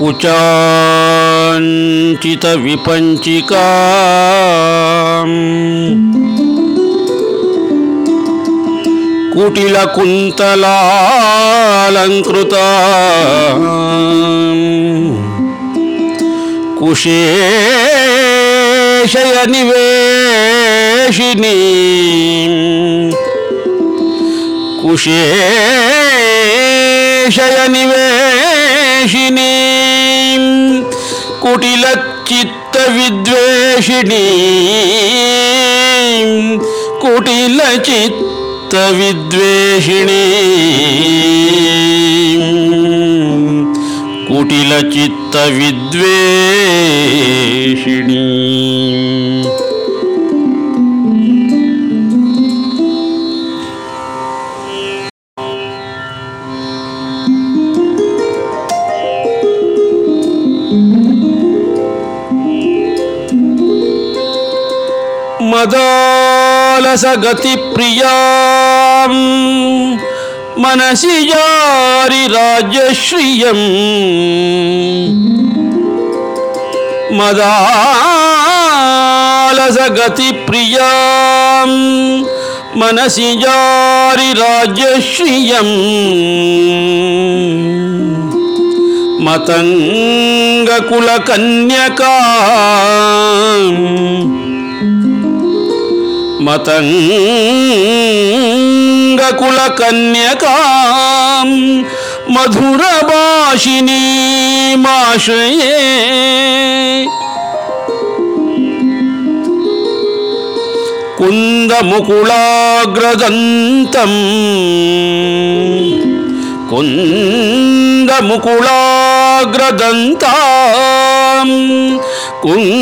कुचाञ्चितविपञ्चिका कुटिलकुन्तलालङ्कृता कुशेशयनिवे भाषिणी कुशेशयनिवेशिनी कुटिलचित्तविद्वेषिणी कुटिलचित्तविद्वेषिणी कुटिलचित्तविद्वेषिणी मदालसगतिप्रियां मनसि यारिराजश्रियम् मदालसगतिप्रियां मनसि यारिराजश्रियम् मतङ्गकुलकन्यका మతంగకుల కన్యకాం మధుర భాషిణీ మాశ్రయే కుందముకుళాగ్రదంతం కుందముకుళాగ్రదంతాం కుంద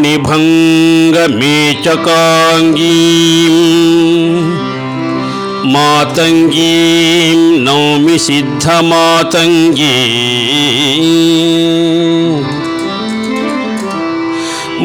मणिभङ्गमेचकाङ्गी मातङ्गीं नौमि सिद्धमातङ्गी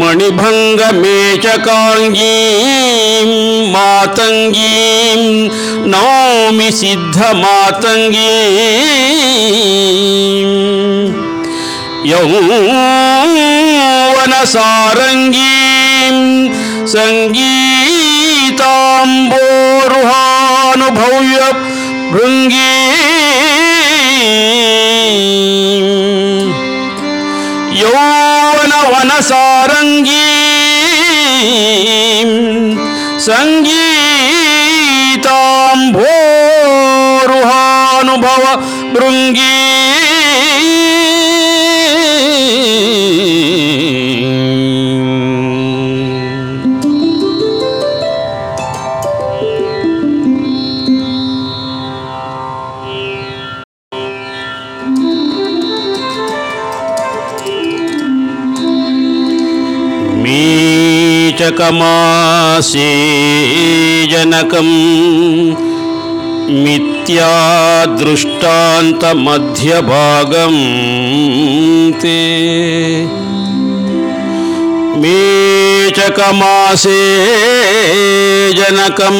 मणिभङ्गमेचकाङ्गीं मातङ्गीं नौमि सिद्धमातङ्गी यौवनसारङ्गीम् सङ्गीताम्बोरुहानुभव्य भृङ्गी यौवनवनसारङ्गीम् सङ्गीताम्भोरुहानुभव भृङ्गी कीचकमासीजनकम् मिथ्यादृष्टान्तमध्यभागं ते मीचकमासे जनकं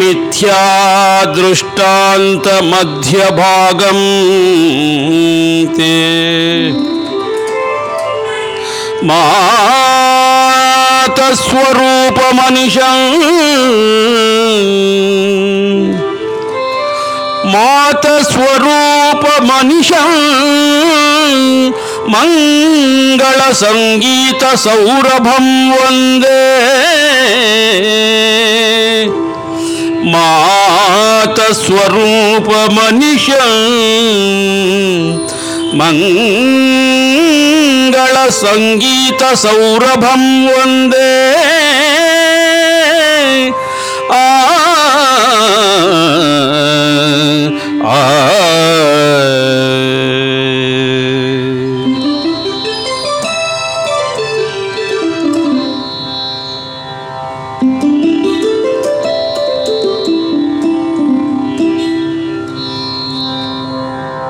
मिथ्यादृष्टान्तमध्यभागं ते మాతస్వరూపమనిషం మాతస్వరూపమనిషం మంగళ సంగీత సౌరభం వందే మాతస్వరూపమనిషం మంగళ ಮಂಗಳ ಸಂಗೀತ ಸೌರಭಂ ಒಂದೇ